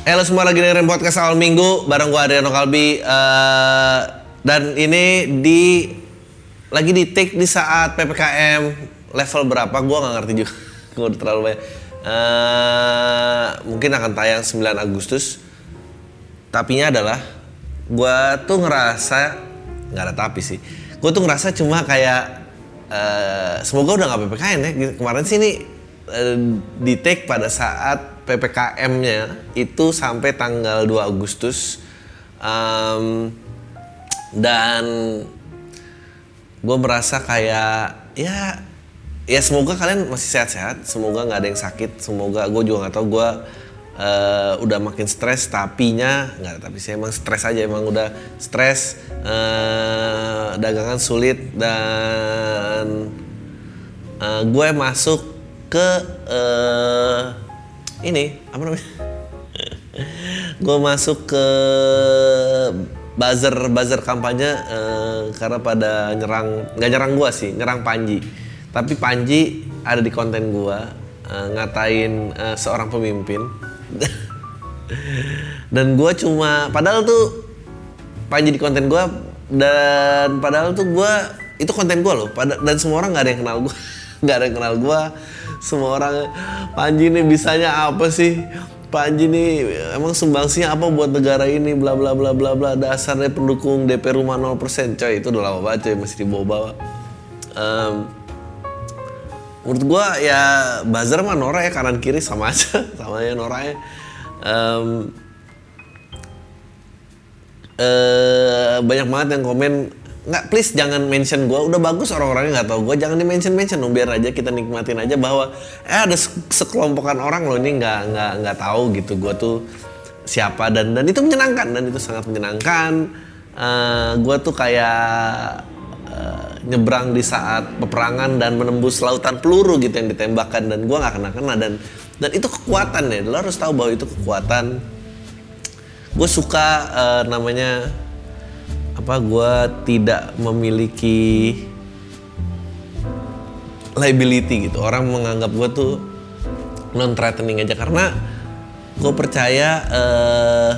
Halo semua lagi dengerin podcast awal minggu bareng gue Adriano Kalbi Eh, dan ini di lagi di take di saat ppkm level berapa gue nggak ngerti juga. Gue terlalu banyak. Eh, mungkin akan tayang 9 Agustus. Tapinya adalah gue tuh ngerasa nggak ada tapi sih. Gue tuh ngerasa cuma kayak eh, semoga udah nggak ppkm ya. Kemarin sih ini eh, di take pada saat ppkm-nya itu sampai tanggal 2 Agustus. Em, dan gue merasa kayak ya ya semoga kalian masih sehat-sehat semoga nggak ada yang sakit semoga gue juga nggak tahu gue eh, udah makin stres tapinya nggak tapi sih emang stres aja emang udah stres eh, dagangan sulit dan eh, gue masuk ke eh, ini apa namanya? Gue masuk ke buzzer buzzer kampanye eh, karena pada nyerang nggak nyerang gue sih nyerang Panji. Tapi Panji ada di konten gue eh, ngatain eh, seorang pemimpin. Dan gue cuma padahal tuh Panji di konten gue dan padahal tuh gue itu konten gue loh. Dan semua orang nggak ada yang kenal gue nggak ada yang kenal gue semua orang Panji nih bisanya apa sih? Panji nih emang sumbangsinya apa buat negara ini? Bla bla bla bla bla. Dasarnya pendukung DP rumah 0% coy. Itu udah lama banget coy. Masih dibawa-bawa Em, menurut gua ya buzzer mah Nora ya kanan kiri sama aja. Sama aja Nora ya. Em, eh banyak banget yang komen nggak please jangan mention gue udah bagus orang-orangnya nggak tahu gue jangan di mention mention dong biar aja kita nikmatin aja bahwa eh ada se- sekelompokan orang loh ini nggak nggak nggak tahu gitu gue tuh siapa. Dan dan itu menyenangkan dan itu sangat menyenangkan. Eh gue tuh kayak eh, nyebrang di saat peperangan dan menembus lautan peluru gitu yang ditembakkan. Dan gue nggak kena kena dan dan itu kekuatan ya. Lo harus tahu bahwa itu kekuatan. Gue suka eh, namanya apa gue tidak memiliki liability gitu. Orang menganggap gue tuh non threatening aja. Karena gue percaya eh,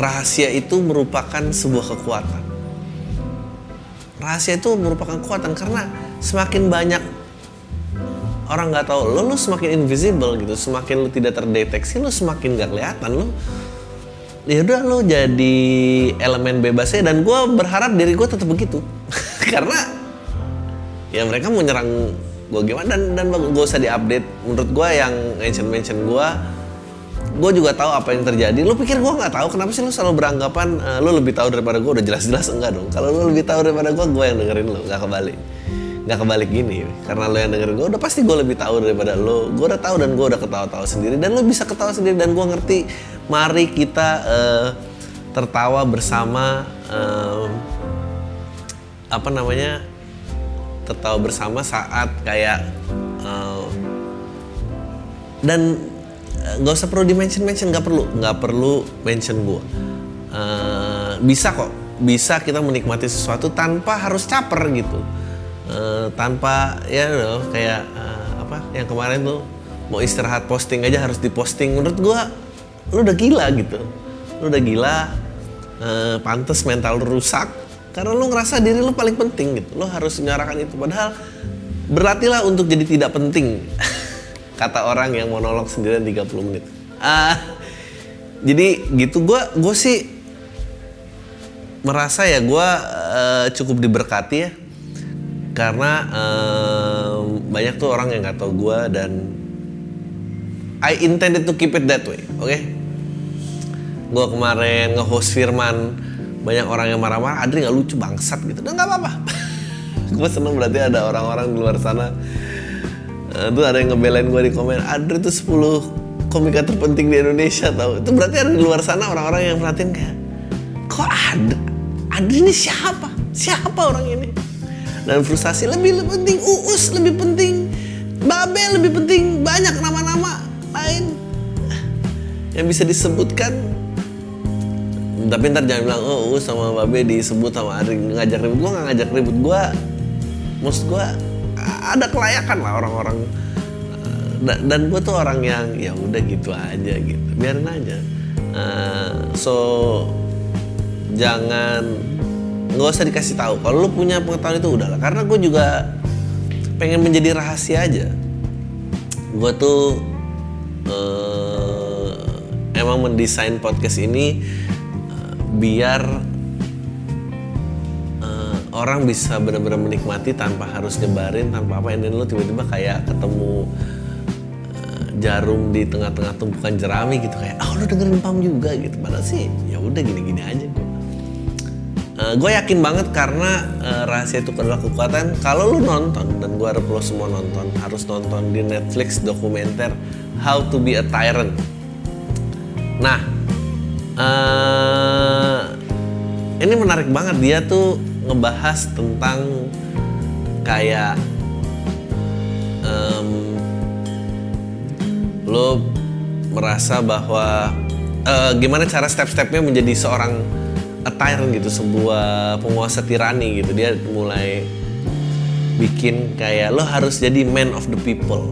rahasia itu merupakan sebuah kekuatan. Rahasia itu merupakan kekuatan karena semakin banyak orang nggak tahu lo lo semakin invisible gitu. Semakin lo tidak terdeteksi lo semakin nggak kelihatan lo ya udah lo jadi elemen bebasnya dan gue berharap diri gue tetap begitu. Karena ya mereka mau nyerang gue gimana dan dan gak usah diupdate. Menurut gue yang mention mention gue gue juga tahu apa yang terjadi. Lo pikir gue nggak tahu? Kenapa sih lo selalu beranggapan eh, lo lebih tahu daripada gue udah jelas-jelas enggak dong. Kalau lo lebih tahu daripada gue gue yang dengerin lo nggak kebalik. Nggak kebalik gini. Karena lo yang dengerin gue udah pasti gue lebih tahu daripada lo gue udah tahu dan gue udah ketawa-tawa sendiri. Dan lo bisa ketawa sendiri dan gue ngerti mari kita eh, tertawa bersama eh, apa namanya tertawa bersama saat kayak eh, dan eh, nggak usah perlu di mention mention nggak perlu nggak perlu mention gue Eh, bisa kok bisa kita menikmati sesuatu tanpa harus caper gitu. Eh, tanpa ya loh kayak eh, apa yang kemarin tuh mau istirahat posting aja harus diposting. Menurut gua lu udah gila gitu. Lu udah gila eh, pantes mental lu rusak karena lu ngerasa diri lu paling penting gitu. Lu harus menyuarakan itu. Padahal berlatihlah untuk jadi tidak penting kata orang yang monolog sendirian 30 menit. Ah jadi gitu gua gue sih merasa ya gue cukup diberkati ya. Karena eh, banyak tuh orang yang nggak tahu gue dan I intended to keep it that way oke gue kemarin nge-host Firman banyak orang yang marah-marah Adri nggak lucu bangsat gitu. Dan nggak apa-apa. Gue seneng berarti ada orang-orang di luar sana. Uh, tuh ada yang ngebelain gue di komen Adri itu 10 komika terpenting di Indonesia tau. Itu berarti ada di luar sana orang-orang yang perhatiin kayak kok ada Adri ini siapa? Siapa orang ini? Dan frustasi lebih, lebih penting uus lebih penting babe lebih penting banyak nama-nama lain yang bisa disebutkan? Tapi ntar jangan bilang oh uus sama babe disebut sama Adri ngajak ribut. Gue nggak ngajak ribut. Gue maksud gue ada kelayakan lah orang-orang. Dan gue tuh orang yang ya udah gitu aja gitu. Biarin aja. Uh, so jangan nggak usah dikasih tahu. Kalau lu punya pengetahuan itu udahlah. Karena gue juga pengen menjadi rahasia aja. Gue tuh uh, emang mendesain podcast ini uh, biar uh, orang bisa benar-benar menikmati tanpa harus nyebarin tanpa apa. Dan lu tiba-tiba kayak ketemu uh, jarum di tengah-tengah tumpukan jerami gitu kayak ah oh, lu dengerin pam juga gitu. Padahal sih ya udah gini-gini aja. gue Uh, gue yakin banget karena uh, rahasia itu adalah kekuatan. Kalau lu nonton dan gue harap lo semua nonton, harus nonton di Netflix dokumenter How to Be a Tyrant. Nah, uh, ini menarik banget dia tuh ngebahas tentang kayak um, lo merasa bahwa uh, gimana cara step-stepnya menjadi seorang a tyrant gitu sebuah penguasa tirani gitu. Dia mulai bikin kayak lo harus jadi man of the people.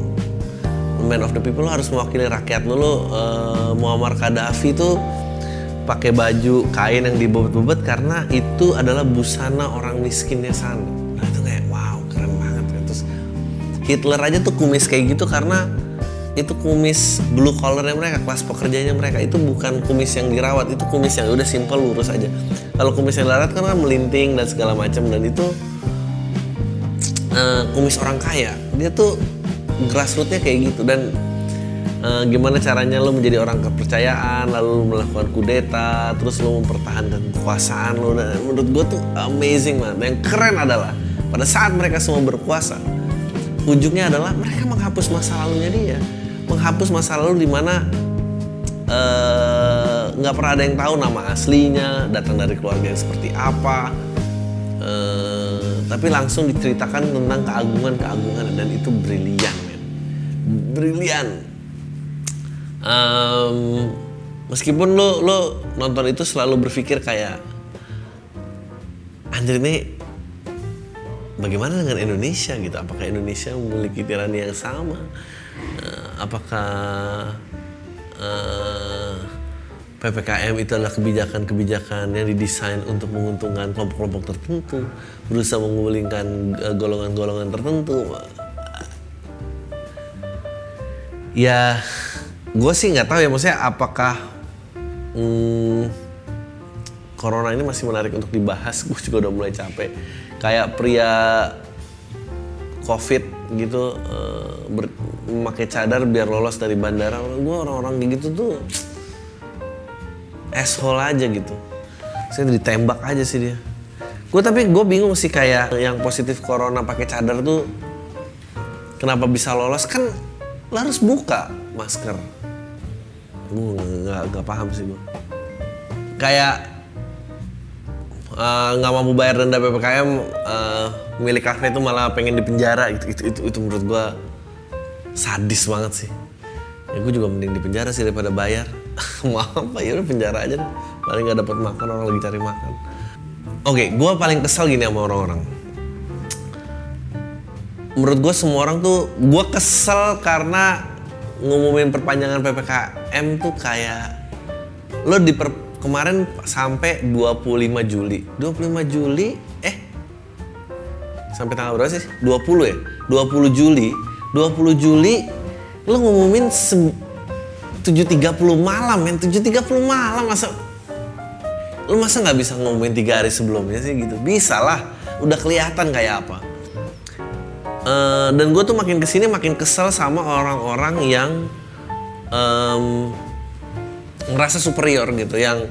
Man of the people lo harus mewakili rakyat lo. Lo uh, Muammar Gaddafi tuh pakai baju kain yang dibobot-bobot karena itu adalah busana orang miskinnya sana. Nah itu kayak wow keren banget. Terus Hitler aja tuh kumis kayak gitu karena itu kumis blue collarnya mereka kelas pekerjanya mereka. Itu bukan kumis yang dirawat itu kumis yang udah simple lurus aja. Kalau kumis yang dirawat kan, kan melinting dan segala macam dan itu uh, kumis orang kaya. Dia tuh grassrootsnya kayak gitu. Dan uh, gimana caranya lo menjadi orang kepercayaan lalu melakukan kudeta terus lo mempertahankan kekuasaan lo dan menurut gue tuh amazing banget yang keren adalah pada saat mereka semua berkuasa ujungnya adalah mereka menghapus masa lalunya dia menghapus masa lalu di mana eh, nggak uh, pernah ada yang tahu nama aslinya, datang dari keluarga yang seperti apa, uh, tapi langsung diceritakan tentang keagungan-keagungan dan itu brilian, men, brilian. Um, meskipun lo lo nonton itu selalu berpikir kayak anjir ini bagaimana dengan Indonesia? gitu. Apakah Indonesia memiliki tirani yang sama apakah eh, PPKM itu adalah kebijakan-kebijakan yang didesain untuk menguntungkan kelompok-kelompok tertentu, berusaha menggulingkan eh, golongan-golongan tertentu. Ya, gue sih nggak tahu ya maksudnya apakah hmm, corona ini masih menarik untuk dibahas. Gue juga udah mulai capek. Kayak pria COVID gitu ber, memakai cadar biar lolos dari bandara. Gue orang-orang gitu tuh asshole aja gitu. Saya ditembak aja sih dia. Gue tapi gue bingung sih kayak yang positif corona pakai cadar tuh kenapa bisa lolos? Kan lo harus buka masker. Gue nggak nggak paham sih gue kayak Eh, nggak uh, mampu bayar denda ppkm uh, milik kafe itu malah pengen dipenjara itu itu itu, itu menurut gue sadis banget sih ya gue juga mending dipenjara sih daripada bayar mau apa ya udah penjara aja deh paling nggak dapat makan orang lagi cari makan oke okay, gue paling kesal gini sama orang-orang menurut gue semua orang tuh gue kesel karena ngumumin perpanjangan ppkm tuh kayak lo diper kemarin sampai 25 Juli. 25 Juli eh sampai tanggal berapa sih? 20 ya? 20 Juli. 20 Juli lo ngumumin 7.30 malam men. 7.30 malam masa lo masa nggak bisa ngumumin tiga hari sebelumnya sih gitu? Bisa lah. Udah kelihatan kayak apa. Uh, dan gue tuh makin ke sini makin kesel sama orang-orang yang um, ngerasa superior gitu. Yang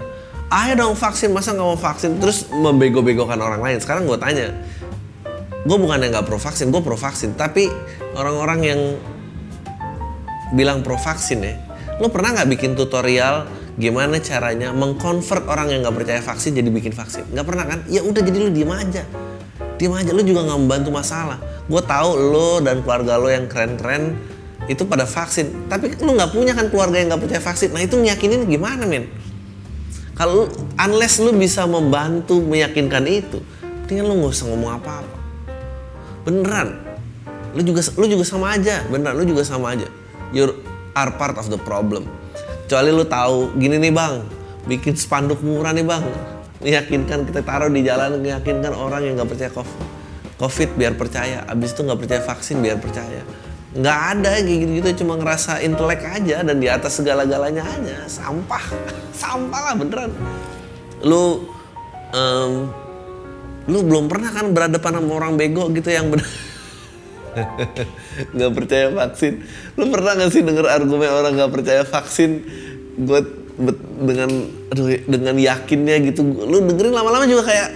ayo dong vaksin masa nggak mau vaksin? Terus membego-begokan orang lain. Sekarang gue tanya gue bukan yang nggak pro vaksin gue pro vaksin tapi orang-orang yang bilang pro vaksin ya lo pernah nggak bikin tutorial gimana caranya mengkonvert orang yang nggak percaya vaksin jadi bikin vaksin? Nggak pernah kan? Ya udah jadi lo diem aja. Diem aja lo juga nggak membantu masalah. Gue tahu lo dan keluarga lo yang keren-keren itu pada vaksin. Tapi lo nggak punya kan keluarga yang nggak percaya vaksin? Nah itu meyakinin gimana men kalau unless lo bisa membantu meyakinkan itu tinggal lo nggak usah ngomong apa-apa beneran. Lu juga lu juga sama aja. Beneran lu juga sama aja. You are part of the problem. Kecuali lu tahu gini nih bang. Bikin spanduk murah nih bang. Meyakinkan kita taruh di jalan meyakinkan orang yang nggak percaya covid biar percaya. Abis itu nggak percaya vaksin biar percaya. Nggak ada kayak gitu-gitu. Cuma ngerasa intelek aja dan di atas segala-galanya aja. Sampah. Sampah lah beneran. Lu um, lu belum pernah kan berhadapan sama orang bego gitu yang benar nggak percaya vaksin. Lu pernah gak sih denger argumen orang nggak percaya vaksin? Gue dengan aduh, dengan yakinnya gitu. Lu dengerin lama-lama juga kayak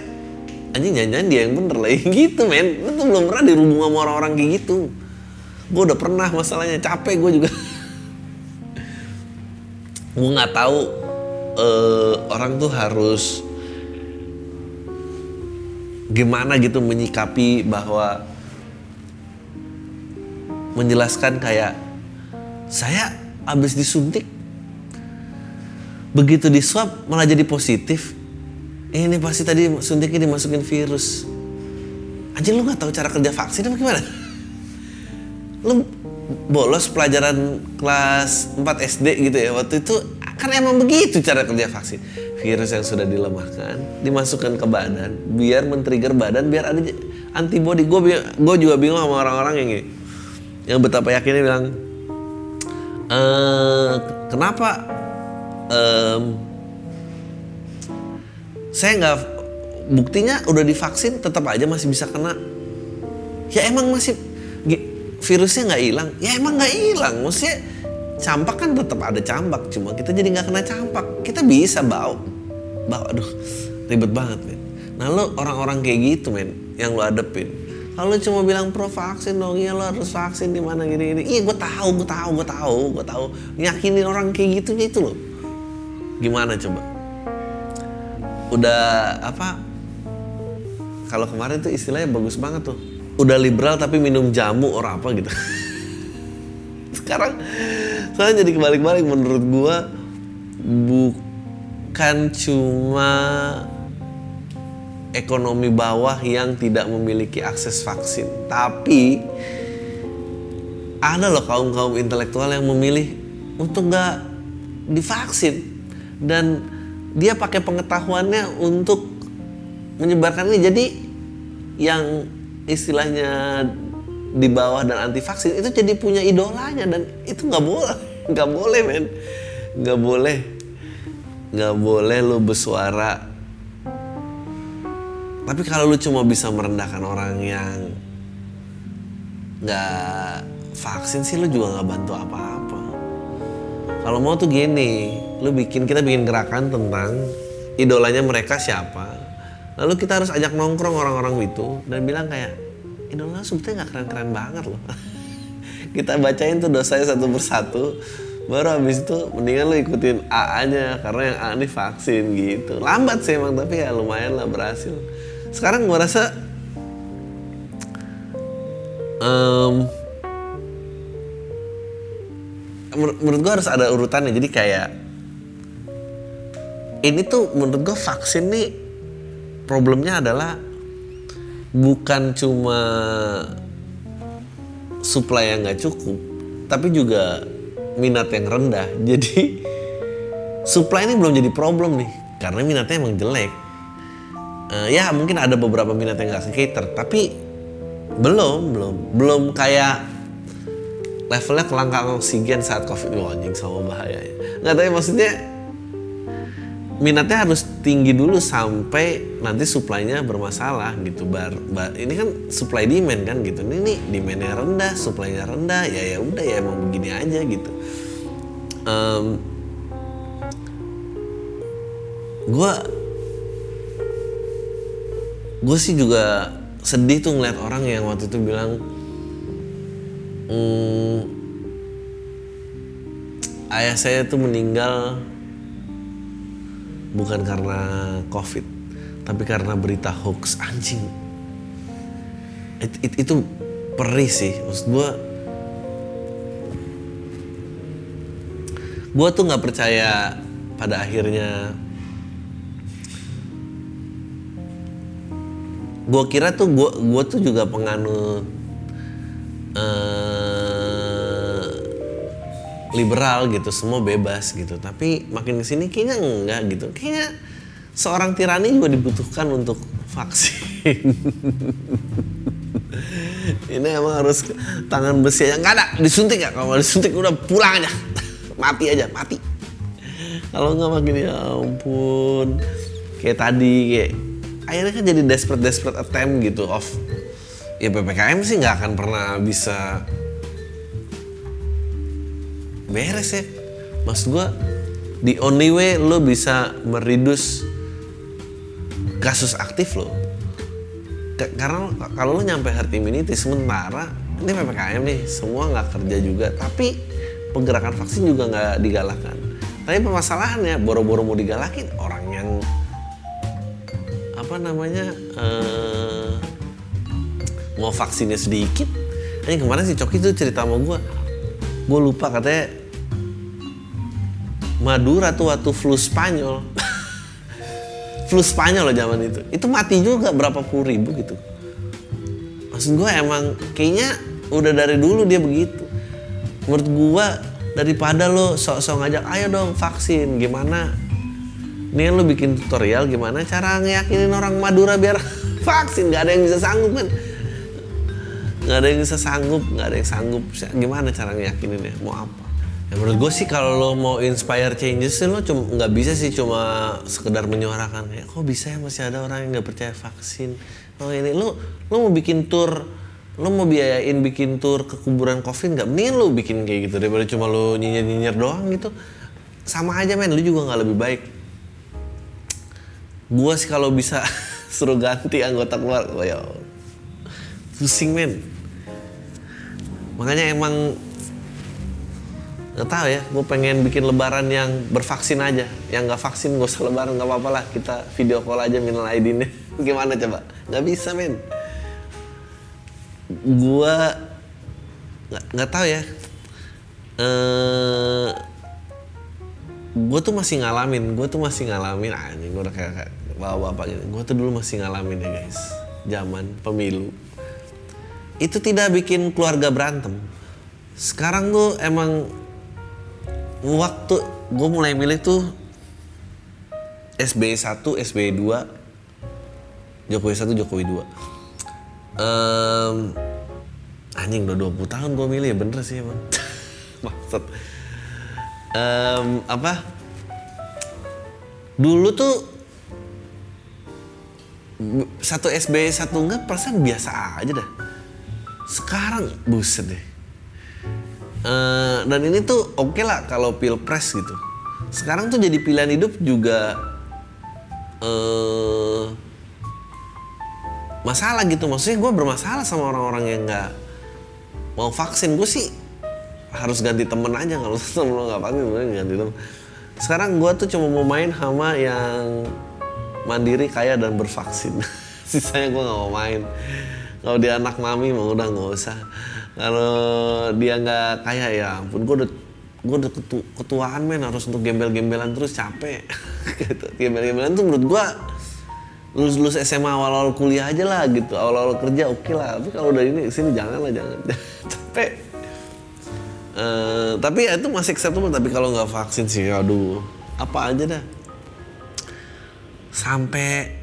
anjing nyanyian dia yang bener lah. Gitu men. Lu tuh belum pernah dirubung sama orang-orang kayak gitu. Gue udah pernah masalahnya. Capek gue juga. Gue nggak tahu uh, orang tuh harus gimana gitu menyikapi bahwa menjelaskan kayak saya habis disuntik begitu di swab malah jadi positif. Ini pasti tadi suntiknya dimasukin virus. Aja lu nggak tahu cara kerja vaksin apa gimana? Lu bolos pelajaran kelas 4 SD gitu ya waktu itu kan emang begitu cara kerja vaksin virus yang sudah dilemahkan dimasukkan ke badan biar men-trigger badan biar ada antibody. Gue gue juga bingung sama orang-orang yang yang betapa yakinnya bilang e, kenapa um, saya nggak buktinya udah divaksin tetap aja masih bisa kena. Ya emang masih virusnya nggak hilang? Ya emang nggak hilang maksudnya campak kan tetap ada campak cuma kita jadi nggak kena campak. Kita bisa bau bau aduh ribet banget men. Nah lo orang-orang kayak gitu men yang lo adepin kalau cuma bilang pro vaksin dong. Iya lo harus vaksin di mana gini gini. Iya gue tahu gue tahu gue tahu gue tahu. Yakinin orang kayak gitu itu lo gimana coba? Udah apa kalau kemarin tuh istilahnya bagus banget tuh. Udah liberal tapi minum jamu orang apa gitu. Sekarang soalnya jadi kebalik-balik menurut gua bukan cuma ekonomi bawah yang tidak memiliki akses vaksin. Tapi ada loh kaum kaum intelektual yang memilih untuk nggak divaksin. Dan dia pakai pengetahuannya untuk menyebarkan ini. Jadi yang istilahnya di bawah dan anti vaksin itu jadi punya idolanya. Dan itu nggak boleh nggak boleh men. Nggak boleh nggak boleh lu bersuara. Tapi kalau lu cuma bisa merendahkan orang yang nggak vaksin sih lu juga nggak bantu apa-apa. Kalau mau tuh gini lu bikin kita bikin gerakan tentang idolanya mereka siapa. Lalu kita harus ajak nongkrong orang-orang itu dan bilang kayak Indonesia sebetulnya nggak keren-keren banget loh. Kita bacain tuh dosanya satu persatu baru habis itu mendingan lo ikutin AA-nya karena yang A ini vaksin gitu. Lambat sih emang tapi ya lumayan lah berhasil. Sekarang gue rasa um, menurut gue harus ada urutannya. Jadi kayak ini tuh menurut gue vaksin nih problemnya adalah bukan cuma supply yang nggak cukup, tapi juga minat yang rendah. Jadi supply ini belum jadi problem nih, karena minatnya emang jelek. Uh, ya mungkin ada beberapa minat yang nggak cater, tapi belum belum belum kayak levelnya kelangkaan oksigen saat covid anjing sama bahaya nggak tahu maksudnya minatnya harus tinggi dulu sampai nanti supply-nya bermasalah gitu. Bar, bar ini kan supply demand kan gitu. Ini nih demandnya rendah supply-nya rendah ya ya udah ya emang begini aja gitu. Um, gue gue sih juga sedih tuh ngeliat orang yang waktu itu bilang hmm, ayah saya tuh meninggal bukan karena covid tapi karena berita hoax anjing. It, it, itu perih sih. Maksud gue gue tuh nggak percaya pada akhirnya. Gue kira tuh gue gue tuh juga penganut uh, liberal gitu semua bebas gitu. Tapi makin ke sini kayaknya enggak gitu. Kayaknya seorang tirani juga dibutuhkan untuk vaksin. Ini emang harus tangan besi aja. Nggak ada disuntik ya kalau disuntik udah pulang aja. Mati aja mati. Kalau nggak makin ya ampun. Kayak tadi kayak akhirnya kan jadi desperate desperate attempt gitu of ya ppkm sih nggak akan pernah bisa beres ya. Maksud gua the only way lo bisa meridus kasus aktif lo karena kalau lo nyampe herd immunity sementara ini ppkm nih semua nggak kerja juga tapi pergerakan vaksin juga nggak digalakkan. Tapi permasalahannya boro-boro mau digalakin orang yang apa namanya uh, mau vaksinnya sedikit. Ini kemarin si Coki tuh cerita sama gue gue lupa katanya Madura tuh waktu flu Spanyol flu Spanyol loh zaman itu itu mati juga berapa puluh ribu gitu maksud gue emang kayaknya udah dari dulu dia begitu menurut gue daripada lo sok-sok ngajak ayo dong vaksin gimana Nih lu bikin tutorial gimana cara ngeyakinin orang Madura biar vaksin. Gak ada yang bisa sanggup kan. Gak ada yang bisa sanggup, gak ada yang sanggup. Gimana cara ngeyakinin ya? Mau apa? Ya menurut gue sih kalau lo mau inspire changes lo cuma nggak bisa sih cuma sekedar menyuarakan ya kok bisa ya masih ada orang yang nggak percaya vaksin? Oh ini lo lo mau bikin tour lo mau biayain bikin tour ke kuburan covid nggak? Mending lo bikin kayak gitu daripada cuma lo nyinyir nyinyir doang gitu. Sama aja men lo juga nggak lebih baik. Gue sih kalau bisa suruh ganti anggota keluarga oh ya pusing men. Makanya emang nggak tahu ya gue pengen bikin lebaran yang bervaksin aja. Yang nggak vaksin gak usah lebaran nggak apa-apa lah. Kita video call aja minal aidinnya gimana coba? Nggak bisa men. Gue nggak tahu ya. Eh gue tuh masih ngalamin gue tuh masih ngalamin. Anjing gue udah kayak, kayak bawa bapak gitu. Gue tuh dulu masih ngalamin ya guys. Zaman pemilu. Itu tidak bikin keluarga berantem. Sekarang tuh emang waktu gue mulai milih tuh SBY 1, SBY 2 Jokowi 1, Jokowi 2 um, anjing udah 20 tahun gue milih ya bener sih emang. Maksud um, apa? Dulu tuh satu SB satu enggak persen biasa aja dah. Sekarang buset deh uh, dan ini tuh oke okay lah kalau pilpres gitu. Sekarang tuh jadi pilihan hidup juga uh, masalah gitu. Maksudnya gue bermasalah sama orang-orang yang nggak mau vaksin. Gue sih harus ganti temen aja. Kalau temen lo nggak vaksin gue ganti temen. Sekarang gue tuh cuma mau main sama yang mandiri kaya dan bervaksin. Sisanya gue nggak mau main. Kalau dia anak mami mau udah nggak usah kalau dia nggak kaya ya ampun gue udah gue udah ketu, ketuaan men harus untuk gembel-gembelan terus capek. Gitu. Gembel-gembelan tuh menurut gue lulus lulus SMA awal awal kuliah aja lah gitu. Awal awal kerja oke okay lah. Tapi kalau udah ini sini jangan lah jangan. Capek. Uh, tapi ya itu masih acceptable tapi kalau nggak vaksin sih aduh apa aja dah. Sampai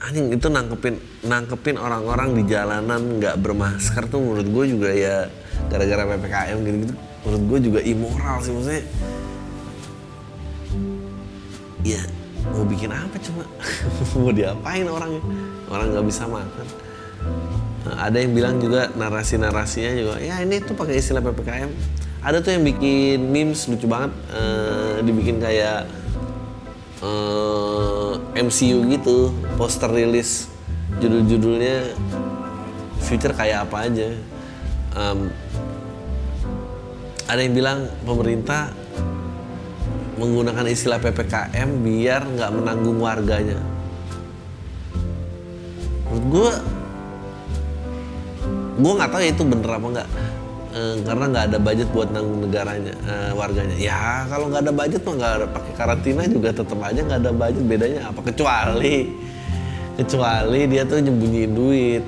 anjing itu nangkepin nangkepin orang-orang di jalanan nggak bermasker tuh menurut gue juga ya gara-gara ppkm gitu-gitu menurut gue juga immoral sih maksudnya. Ya mau bikin apa coba mau diapain orangnya orang nggak bisa makan. Nah, ada yang bilang juga narasi-narasinya juga ya ini tuh pakai istilah ppkm ada tuh yang bikin memes lucu banget uh, dibikin kayak uh, MCU gitu poster rilis judul-judulnya future kayak apa aja. Um, ada yang bilang pemerintah menggunakan istilah ppkm biar nggak menanggung warganya. Menurut gue gue nggak tahu ya itu bener apa nggak e, karena nggak ada budget buat negaranya e, warganya. Ya kalau nggak ada budget mah nggak pakai karantina juga tetap aja nggak ada budget. Bedanya apa? Kecuali kecuali dia tuh nyembunyiin duit.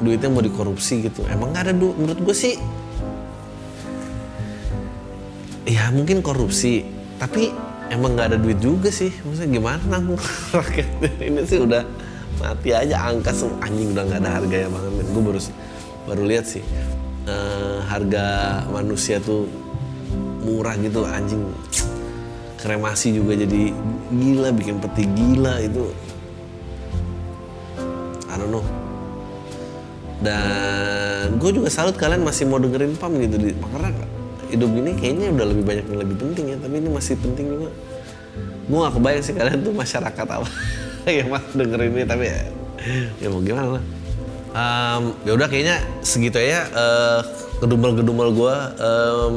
Duitnya mau dikorupsi gitu. Emang nggak ada duit menurut gue sih ya mungkin korupsi. Tapi emang nggak ada duit juga sih. Maksudnya gimana nanggung rakyat ini sih udah mati aja angka anjing udah nggak ada harganya banget. Gue baru baru lihat sih uh, harga manusia tuh murah gitu anjing. Kremasi juga jadi gila bikin peti gila itu. I don't know. Dan gue juga salut kalian masih mau dengerin pam gitu di. Karena hidup ini kayaknya udah lebih banyak yang lebih penting ya tapi ini masih penting juga. Gue gak kebayang sih kalian tuh masyarakat apa yang masih dengerin ini tapi ya, ya mau gimana lah um, ya udah kayaknya segitu ya uh, gedumel-gedumel gue um,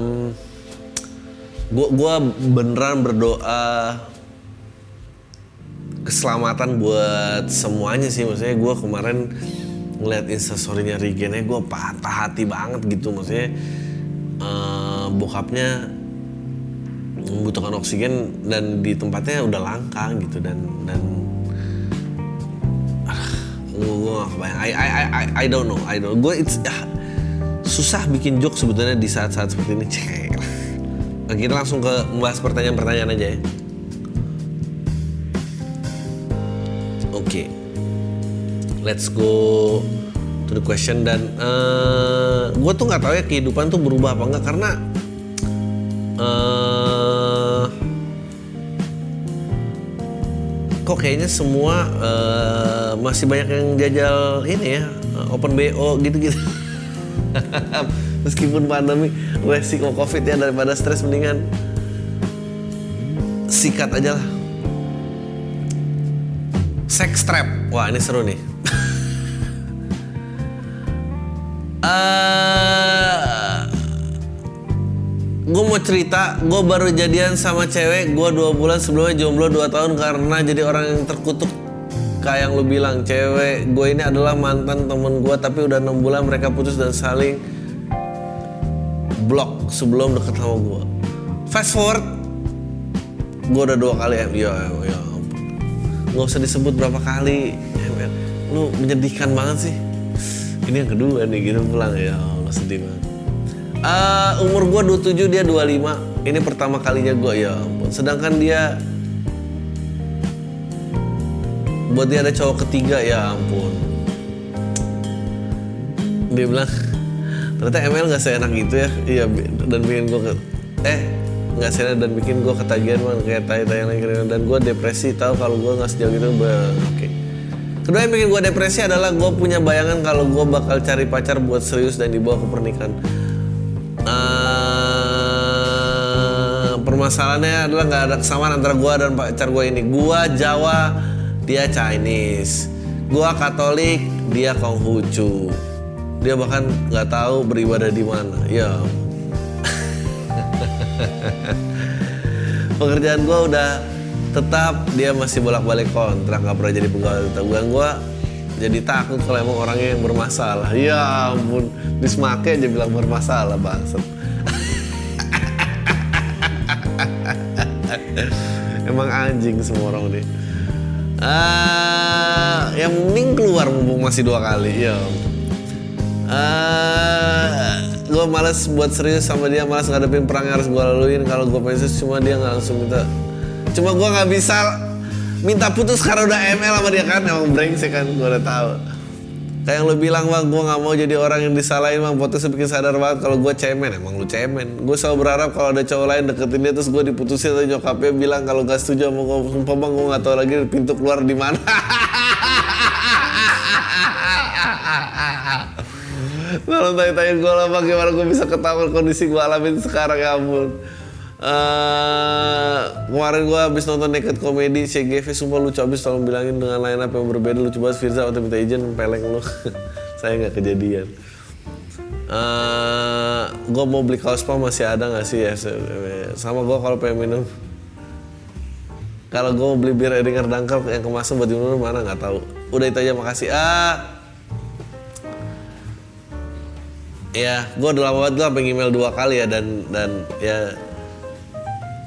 gue gua beneran berdoa keselamatan buat semuanya sih. Maksudnya gue kemarin ngeliat instastorynya Rigennya gue patah hati banget gitu. Maksudnya uh, bokapnya membutuhkan oksigen dan di tempatnya udah langka gitu dan dan gue gak kebayang I, I, I, I don't know. I don't gue ah, susah bikin joke sebetulnya di saat-saat seperti ini. Cek. Kita langsung ke membahas pertanyaan-pertanyaan aja ya. Oke. Okay. let's go to the question dan uh, gue tuh nggak tahu ya kehidupan tuh berubah apa enggak karena uh, kok kayaknya semua uh, masih banyak yang jajal ini ya open bo gitu-gitu. Meskipun pandemi resiko covid ya daripada stres mendingan sikat aja lah. Sex trap. Wah ini seru nih. Uh, gue mau cerita gue baru jadian sama cewek gue dua bulan sebelumnya jomblo dua tahun karena jadi orang yang terkutuk. Kayak yang lu bilang cewek gue ini adalah mantan temen gue tapi udah enam bulan mereka putus dan saling blok sebelum deket sama gue fast forward gue udah dua kali ya ya, ya nggak usah disebut berapa kali ya, lu menyedihkan banget sih. Ini yang kedua nih gitu pulang. Ya Allah sedih banget uh, umur gue 27 dia 25 ini pertama kalinya gue ya ampun. Sedangkan dia buat dia ada cowok ketiga ya ampun. Dia bilang ternyata ML nggak seenak gitu ya. Iya dan bikin gue eh nggak seenak dan bikin gue ketagihan man. Kayak tai-tai yang lain dan gue depresi tahu kalau gue nggak sejauh itu oke. Okay. kedua yang bikin gue depresi adalah gue punya bayangan kalau gue bakal cari pacar buat serius dan dibawa ke pernikahan uh, permasalahannya adalah nggak ada kesamaan antara gue dan pacar gue ini. Gue Jawa dia Chinese. Gue Katolik dia Konghucu. Dia bahkan nggak tahu beribadah di mana. Ya. Pekerjaan gue udah tetap dia masih bolak-balik kontrak nggak pernah jadi pegawai tetap. Gue jadi takut kalau emang orangnya yang bermasalah. Ya ampun. Dismake aja bilang bermasalah bangsat. Emang anjing semua orang ini uh, yang mending keluar mumpung masih dua kali. Ya uh, gue males buat serius sama dia males ngadepin perang yang harus gue laluin. Kalau gue pengen serius cuma dia nggak langsung minta. Cuma gue nggak bisa minta putus karena udah ML sama dia kan? Emang brengsek kan gue udah tahu. Kayak yang lu bilang bang gue nggak mau jadi orang yang disalahin bang. Putusnya bikin sadar banget kalau gue cemen emang lu cemen. Gue selalu berharap kalau ada cowok lain deketin dia terus gue diputusin atau nyokapnya bilang kalau gak setuju sama gue sumpah bang gue nggak tahu lagi pintu keluar di mana. Kalau tanya-tanya gue lah bagaimana gue bisa ketahuan kondisi gue alamin sekarang ya ampun Eh, kemarin gue habis nonton Naked Comedy CGV sumpah lucu abis tolong bilangin dengan line up yang berbeda. Lucu banget Firza waktu minta izin peleng lu. Saya nggak kejadian. Uh, gue mau beli kaos pam masih ada nggak sih? Ya sama gue kalau pengen minum. Kalau gue mau beli bir Edinger Dangkal yang kemasan buat diminum mana? Nggak tahu. Udah itu aja makasih. Ah. Ya gue udah lama banget gue email dua kali ya dan dan ya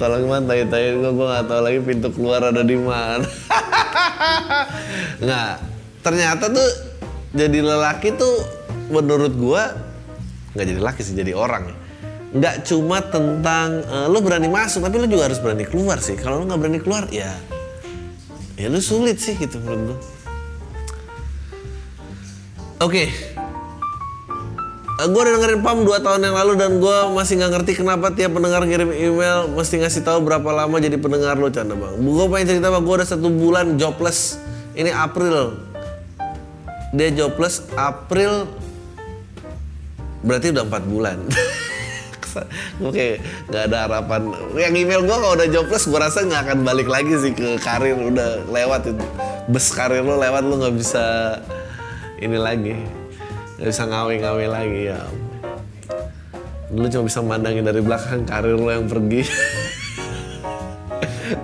Tolong man, tai-tai gue, gue gak tau lagi pintu keluar ada di mana. nggak, ternyata tuh jadi lelaki tuh menurut gue nggak jadi laki sih jadi orang. Nggak cuma tentang uh, lo berani masuk, tapi lo juga harus berani keluar sih. Kalau lo nggak berani keluar, ya ya lo sulit sih gitu menurut gue. Oke, gue udah dengerin PAM 2 tahun yang lalu dan gue masih nggak ngerti kenapa tiap pendengar ngirim email mesti ngasih tahu berapa lama jadi pendengar lo canda bang. Gue pengen cerita bang, gue udah satu bulan jobless. Ini April. Dia jobless April berarti udah empat bulan. Oke, nggak ada harapan. Yang email gue kalau udah jobless, gue rasa nggak akan balik lagi sih ke karir udah lewat itu. Bus karir lo lewat lo nggak bisa ini lagi Gak bisa ngawe-ngawe lagi ya Lu cuma bisa mandangin dari belakang karir lo yang pergi.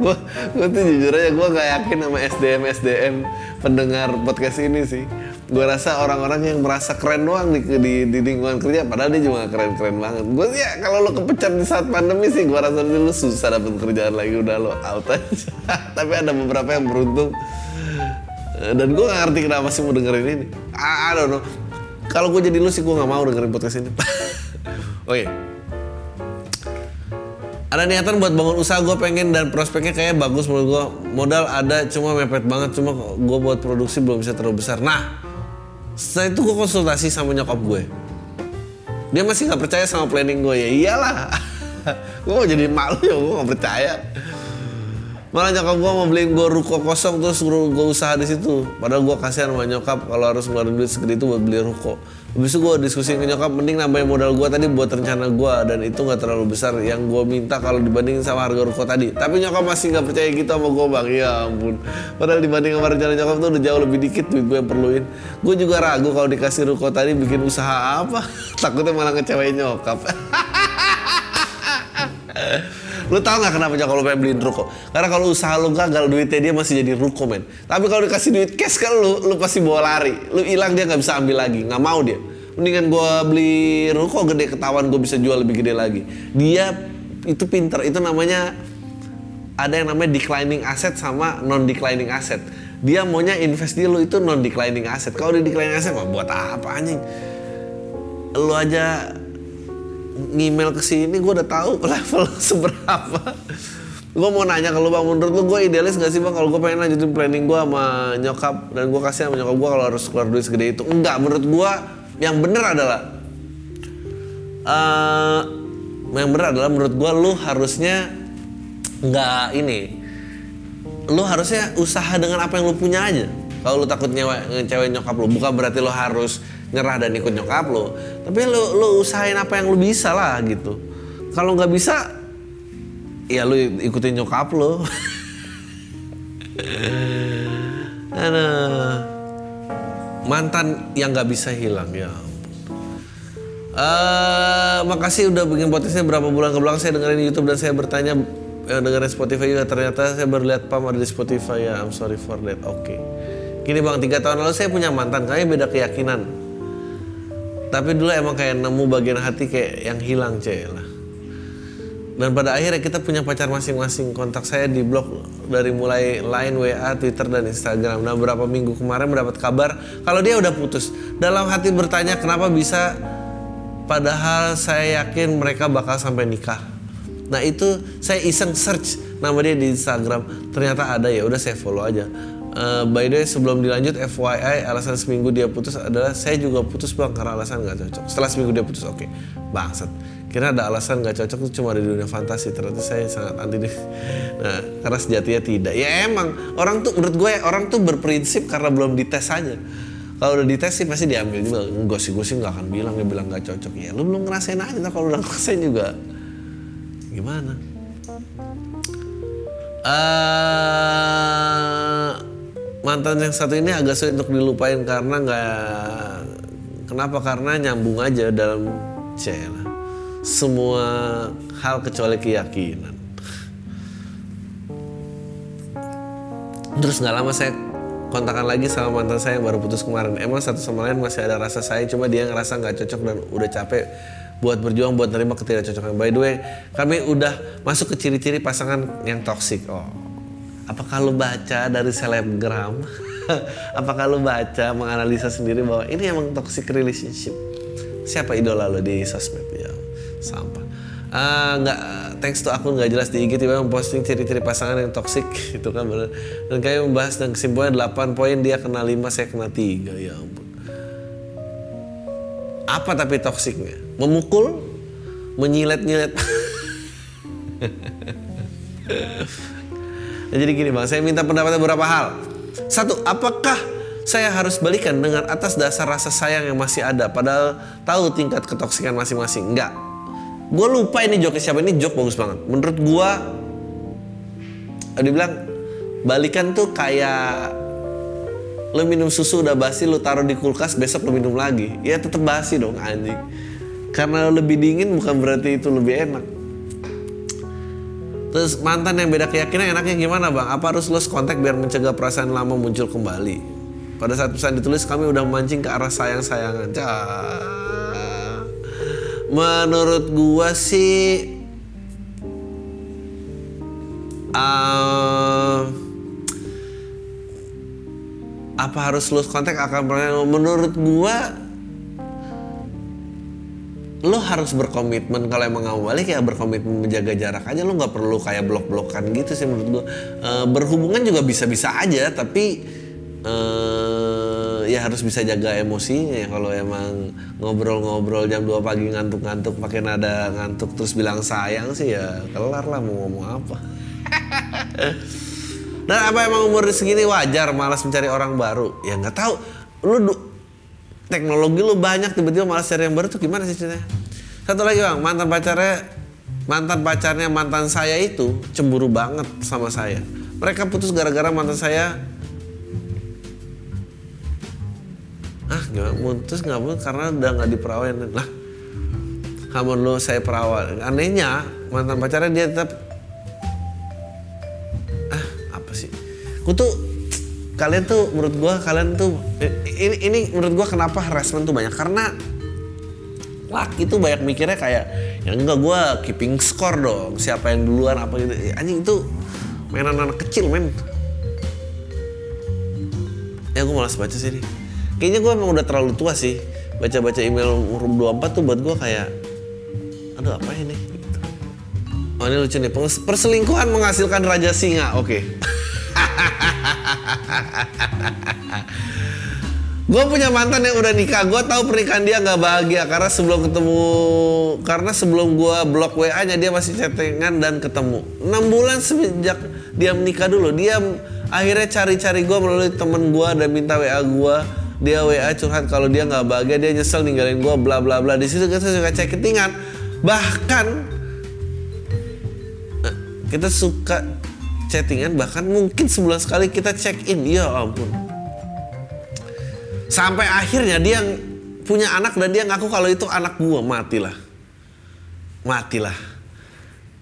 Gue gue tuh jujur aja gue gak yakin sama SDM SDM pendengar podcast ini sih. Gue rasa orang-orang yang merasa keren doang di, di, di lingkungan kerja padahal dia juga keren keren banget. Gue sih ya kalau lo kepecat di saat pandemi sih gue rasa lu susah dapet kerjaan lagi udah lo out aja. Tapi ada beberapa yang beruntung. Dan gue gak ngerti kenapa sih mau dengerin ini. I, I don't know kalau gue jadi lu sih gue nggak mau dengerin podcast ini. iya. Ada niatan buat bangun usaha gue pengen dan prospeknya kayak bagus menurut gue. Modal ada cuma mepet banget cuma gue buat produksi belum bisa terlalu besar. Nah, setelah itu gue konsultasi sama nyokap gue. Dia masih nggak percaya sama planning gue ya iyalah. gue mau jadi malu ya gue nggak percaya malah nyokap gue mau beliin gue ruko kosong terus gue usaha di situ. Padahal gue kasihan sama nyokap kalau harus ngeluarin duit segede itu buat beli ruko. Habis itu gue diskusi ke nyokap mending nambahin modal gue tadi buat rencana gue dan itu nggak terlalu besar yang gue minta kalau dibandingin sama harga ruko tadi. Tapi nyokap masih nggak percaya gitu sama gue bang. Ya ampun. Padahal dibanding sama rencana nyokap tuh udah jauh lebih dikit duit gue yang perluin. Gue juga ragu kalau dikasih ruko tadi bikin usaha apa. Takutnya malah ngecewain nyokap Lu tau gak kenapa kalau pengen beliin ruko? Karena kalau usaha lu gagal duitnya dia masih jadi ruko men. Tapi kalau dikasih duit cash kan lu, lu pasti bawa lari. Lu hilang dia nggak bisa ambil lagi, nggak mau dia. Mendingan gue beli ruko gede ketahuan gue bisa jual lebih gede lagi. Dia itu pinter, itu namanya ada yang namanya declining asset sama non declining asset. Dia maunya invest di lu itu non declining asset. Kalau di declining asset buat apa anjing? Lu aja ngemail ke sini gue udah tahu level seberapa. Gue mau nanya kalau bang. Menurut lu gue idealis gak sih bang kalau gue pengen lanjutin planning gue sama nyokap? Dan gue kasih sama nyokap gue kalau harus keluar duit segede itu. Enggak menurut gue yang bener adalah uh, yang bener adalah menurut gue lu harusnya nggak ini. Lu harusnya usaha dengan apa yang lu punya aja. Kalau lu takut nyewa ngecewain nyokap lu. Bukan berarti lu harus nyerah dan ikut nyokap lo. Tapi lo lo usahain apa yang lo bisa lah gitu. Kalau nggak bisa ya lo ikutin nyokap lo. Ada mantan yang nggak bisa hilang ya Uh, makasih udah bikin podcastnya berapa bulan ke belakang saya dengerin YouTube dan saya bertanya yang dengerin Spotify juga. Ternyata saya baru lihat Pam ada di Spotify ya. I'm sorry for that. Oke. Okay. gini bang tiga tahun lalu saya punya mantan. Kayaknya beda keyakinan tapi dulu emang kayak nemu bagian hati kayak yang hilang cek lah. Dan pada akhirnya kita punya pacar masing-masing. Kontak saya di blog dari mulai line WA Twitter dan Instagram. Nah beberapa minggu kemarin mendapat kabar kalau dia udah putus. Dalam hati bertanya kenapa bisa? Padahal saya yakin mereka bakal sampai nikah. Nah itu saya iseng search nama dia di Instagram, ternyata ada ya, udah saya follow aja. Uh, by the way sebelum dilanjut FYI alasan seminggu dia putus adalah saya juga putus bang karena alasan nggak cocok. Setelah seminggu dia putus oke, okay. bangsat. Kira ada alasan nggak cocok itu cuma di dunia fantasi ternyata saya sangat anti deh. Nah karena sejatinya tidak. Ya emang orang tuh menurut gue orang tuh berprinsip karena belum dites aja kalau udah dites sih pasti diambil juga enggak sih gue sih nggak akan bilang dia bilang nggak cocok ya lu belum ngerasain aja nah, kalau udah ngerasain juga gimana uh, mantan yang satu ini agak sulit untuk dilupain karena nggak kenapa karena nyambung aja dalam cela semua hal kecuali keyakinan terus nggak lama saya kontakan lagi sama mantan saya yang baru putus kemarin. Emang satu sama lain masih ada rasa sayang, cuma dia ngerasa nggak cocok dan udah capek buat berjuang buat nerima ketidakcocokan. By the way, kami udah masuk ke ciri-ciri pasangan yang toksik. Oh, apakah lu baca dari selebgram? apakah lu baca menganalisa sendiri bahwa ini emang toxic relationship? Siapa idola lo di sosmed ya? Sampah. Uh, nggak thanks to akun nggak jelas di IG tiba posting ciri-ciri pasangan yang toksik itu kan bener. dan kayak membahas dan kesimpulannya 8 poin dia kena 5 saya kena 3 ya ampun apa tapi toksiknya memukul menyilet-nyilet jadi gini bang saya minta pendapatnya beberapa hal. Satu apakah saya harus balikan dengan atas dasar rasa sayang yang masih ada padahal tahu tingkat ketoksikan masing-masing? Enggak. Gue lupa ini joke siapa ini joke bagus banget. Menurut gue dia bilang balikan tuh kayak lo minum susu udah basi lo taruh di kulkas besok lo minum lagi. Ya tetap basi dong anjing. Karena lebih dingin bukan berarti itu lebih enak terus mantan yang beda keyakinan enaknya gimana bang? Apa harus los kontak biar mencegah perasaan lama muncul kembali? Pada saat pesan ditulis kami udah mancing ke arah sayang-sayangan. Menurut gua sih uh, apa harus lulus kontak akan pernah menurut gua lo harus berkomitmen. Kalau emang nggak balik ya berkomitmen menjaga jarak aja lo nggak perlu kayak blok-blokan gitu sih menurut gua. Uh, berhubungan juga bisa-bisa aja tapi uh, ya harus bisa jaga emosinya ya. Kalau emang ngobrol-ngobrol jam 2 pagi ngantuk-ngantuk pakai nada ngantuk terus bilang sayang sih ya kelar lah mau ngomong apa. Dan apa emang umur segini? Wajar malas mencari orang baru. Ya nggak tahu. Lu teknologi lu banyak tiba-tiba malas cari yang baru tuh gimana sih ceritanya? Satu lagi bang mantan pacarnya mantan pacarnya mantan saya itu cemburu banget sama saya. Mereka putus gara-gara mantan saya. Ah gak putus nggak putus karena udah nggak diperawain lah kamu lu saya perawat. Anehnya mantan pacarnya dia tetap ah apa sih? Aku tuh kalian tuh menurut gua kalian tuh ini ini menurut gua kenapa harassment tuh banyak? Karena laki tuh banyak mikirnya kayak ya enggak gua keeping score dong siapa yang duluan apa gitu. Anjing itu mainan anak kecil men. Ya gue malas baca sih nih kayaknya gue emang udah terlalu tua sih baca-baca email room 24 tuh buat gue kayak aduh apa ini? Gitu. oh ini lucu nih perselingkuhan menghasilkan raja singa oke. okay. gue punya mantan yang udah nikah. Gue tahu pernikahan dia nggak bahagia karena sebelum ketemu karena sebelum gue blok wa nya dia masih chattingan dan ketemu. Enam bulan sejak dia menikah dulu dia akhirnya cari-cari gue melalui temen gue dan minta wa gue dia WA curhat kalau dia nggak bahagia dia nyesel ninggalin gue bla bla bla. Di situ kita suka chattingan. Bahkan eh, kita suka chattingan bahkan mungkin sebulan sekali kita check in. Ya ampun. Sampai akhirnya dia punya anak dan dia ngaku kalau itu anak gue matilah. Matilah.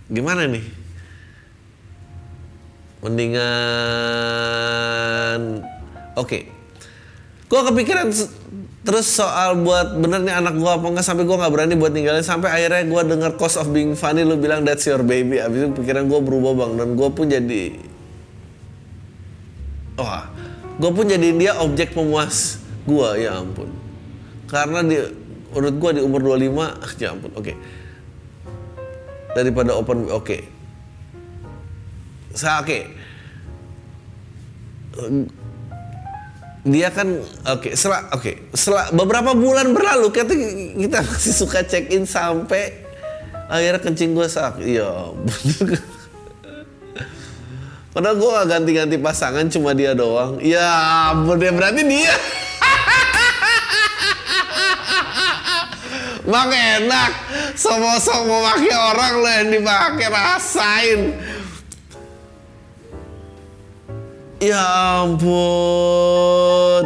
Gimana nih? Mendingan oke. Okay gue kepikiran terus soal buat bener nih anak gue apa enggak sampai gue nggak berani buat ninggalin sampai akhirnya gue denger cost of being funny lu bilang that's your baby. Abis itu pikiran gue berubah bang dan gue pun jadi wah gue pun jadi dia objek pemuas gue ya ampun. Karena di menurut gue di umur 25 ah ya ampun oke. Okay. daripada open oke. Saya oke dia kan oke setelah oke setelah beberapa bulan berlalu kita kita masih suka check in sampai akhirnya kencing gue sak iya Padahal gue gak ganti-ganti pasangan cuma dia doang. Ya ampun ya berarti dia. Mak enak. Somo-somo pakai orang lo yang dipakai rasain. Ya ampun.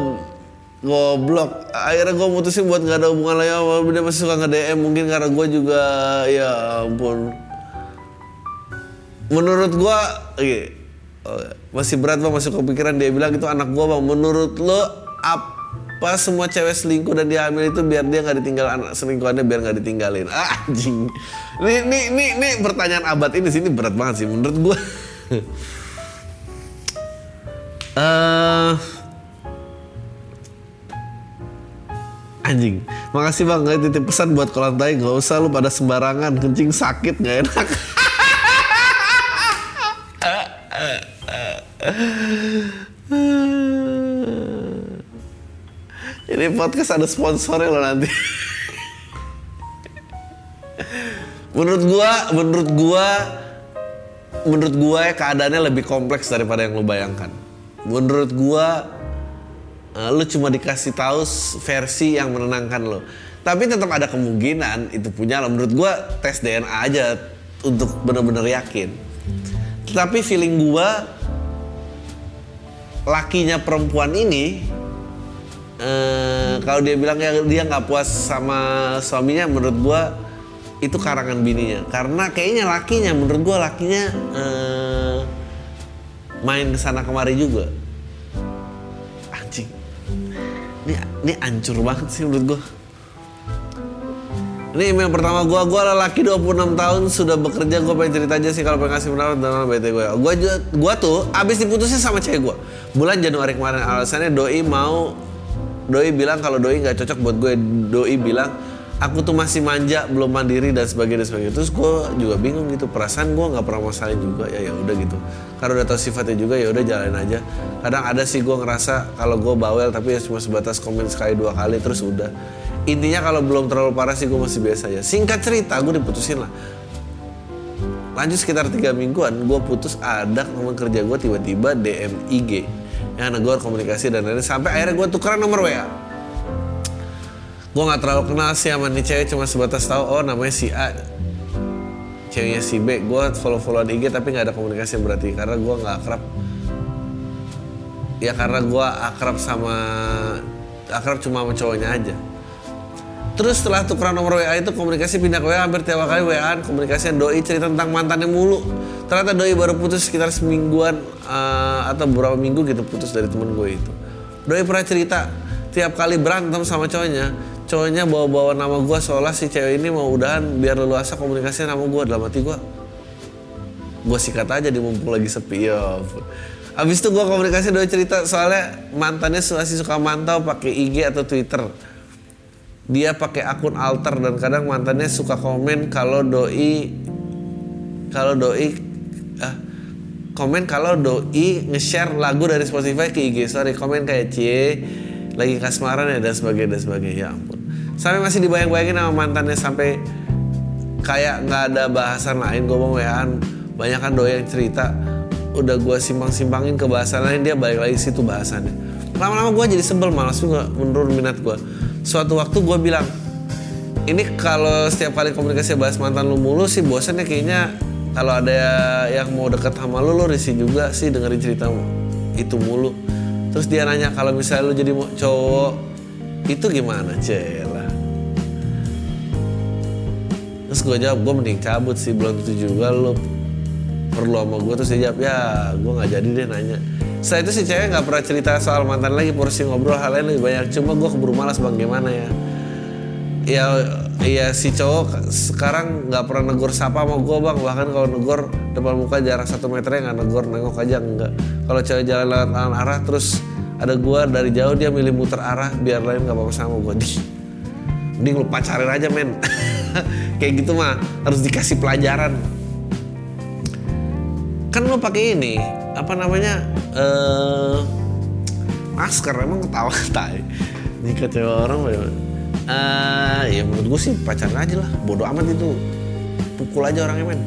Goblok. Akhirnya gue mutusin buat gak ada hubungan lagi sama dia masih suka nge-DM. Mungkin karena gue juga ya ampun. Menurut gue, okay, masih berat bang masih kepikiran dia bilang itu anak gua bang menurut lo apa semua cewek selingkuh dan dia itu biar dia nggak ditinggal anak selingkuhannya biar nggak ditinggalin ah, anjing ini ini ini pertanyaan abad ini sini berat banget sih menurut gua uh, anjing makasih bang nggak titip pesan buat kolam tai nggak usah lu pada sembarangan kencing sakit nggak enak Ini podcast ada sponsornya loh nanti. menurut gua, menurut gua, menurut gua ya keadaannya lebih kompleks daripada yang lo bayangkan. Menurut gua, uh, lu cuma dikasih tahu versi yang menenangkan lo. Tapi tetap ada kemungkinan itu punya lo. Menurut gua tes DNA aja untuk benar-benar yakin. Tapi feeling gua lakinya perempuan ini eh, kalau dia bilang ya dia nggak puas sama suaminya menurut gua itu karangan bininya karena kayaknya lakinya menurut gua lakinya eh, main ke sana kemari juga anjing ini ini ancur banget sih menurut gua ini email pertama gue, gue laki 26 tahun sudah bekerja, gue pengen cerita aja sih kalau pengen ngasih pendapat dan BT gue. Gue gue tuh abis diputusin sama cewek gue. Bulan Januari kemarin alasannya doi mau doi bilang kalau doi nggak cocok buat gue. Doi bilang aku tuh masih manja, belum mandiri dan sebagainya dan sebagainya. Terus gue juga bingung gitu, perasaan gue nggak pernah masalahin juga ya ya udah gitu. Karena udah tau sifatnya juga ya udah jalanin aja. Kadang ada sih gue ngerasa kalau gue bawel tapi ya cuma sebatas komen sekali dua kali terus udah intinya kalau belum terlalu parah sih gue masih biasa ya singkat cerita gue diputusin lah lanjut sekitar tiga mingguan gue putus ada teman kerja gue tiba-tiba DM IG yang negor komunikasi dan lain-lain sampai akhirnya gue tukeran nomor WA gue nggak terlalu kenal sih sama nih cewek cuma sebatas tahu oh namanya si A ceweknya si B gue follow followan IG tapi nggak ada komunikasi yang berarti karena gue nggak akrab ya karena gue akrab sama akrab cuma sama cowoknya aja Terus setelah tukeran nomor WA itu komunikasi pindah ke WA hampir tiap kali WA komunikasi doi cerita tentang mantannya mulu. Ternyata doi baru putus sekitar semingguan uh, atau beberapa minggu gitu putus dari temen gue itu. Doi pernah cerita tiap kali berantem sama cowoknya, cowoknya bawa-bawa nama gue seolah si cewek ini mau udahan biar leluasa komunikasi sama gue dalam hati gue. Gue sikat aja di mumpung lagi sepi ya. Abis itu gue komunikasi doi cerita soalnya mantannya masih suka mantau pakai IG atau Twitter dia pakai akun alter dan kadang mantannya suka komen kalau doi kalau doi ah, komen kalau doi nge-share lagu dari Spotify ke IG sorry komen kayak cie lagi kasmaran ya dan sebagainya dan sebagainya ya ampun sampai masih dibayang-bayangin sama mantannya sampai kayak nggak ada bahasan lain. Gue mau waan banyak kan doi yang cerita. Udah gue simpang-simpangin ke bahasan lain dia balik lagi situ bahasannya. Lama-lama gue jadi sebel malas juga menurun minat gue suatu waktu gue bilang ini kalau setiap kali komunikasi bahas mantan lu mulu sih bosan ya kayaknya. Kalau ada yang mau deket sama lu lu risih juga sih dengerin cerita itu mulu. Terus dia nanya kalau misalnya lu jadi cowok itu gimana cela terus gue jawab gue mending cabut sih belum tentu juga lu. Perlu sama gue terus dia jawab ya gue nggak jadi deh nanya. Setelah itu si cewek nggak pernah cerita soal mantan lagi porsi ngobrol hal lain lebih banyak. Cuma gue keburu malas bang gimana ya? Ya ya si cowok sekarang nggak pernah negor sapa sama gue bang. Bahkan kalau negor depan muka jarak satu meternya nggak negor nengok aja enggak kalau cewek jalan lewat lawan arah terus ada gue dari jauh dia milih muter arah biar lain nggak apa-apa sama gue di mending lu pacarin aja men kayak gitu mah harus dikasih pelajaran. Kan lo pakai ini apa namanya eh masker emang ketawa tai. Jika cewek orang Eh, ya menurut gue sih pacaran aja lah bodoh amat itu. Pukul aja orangnya men.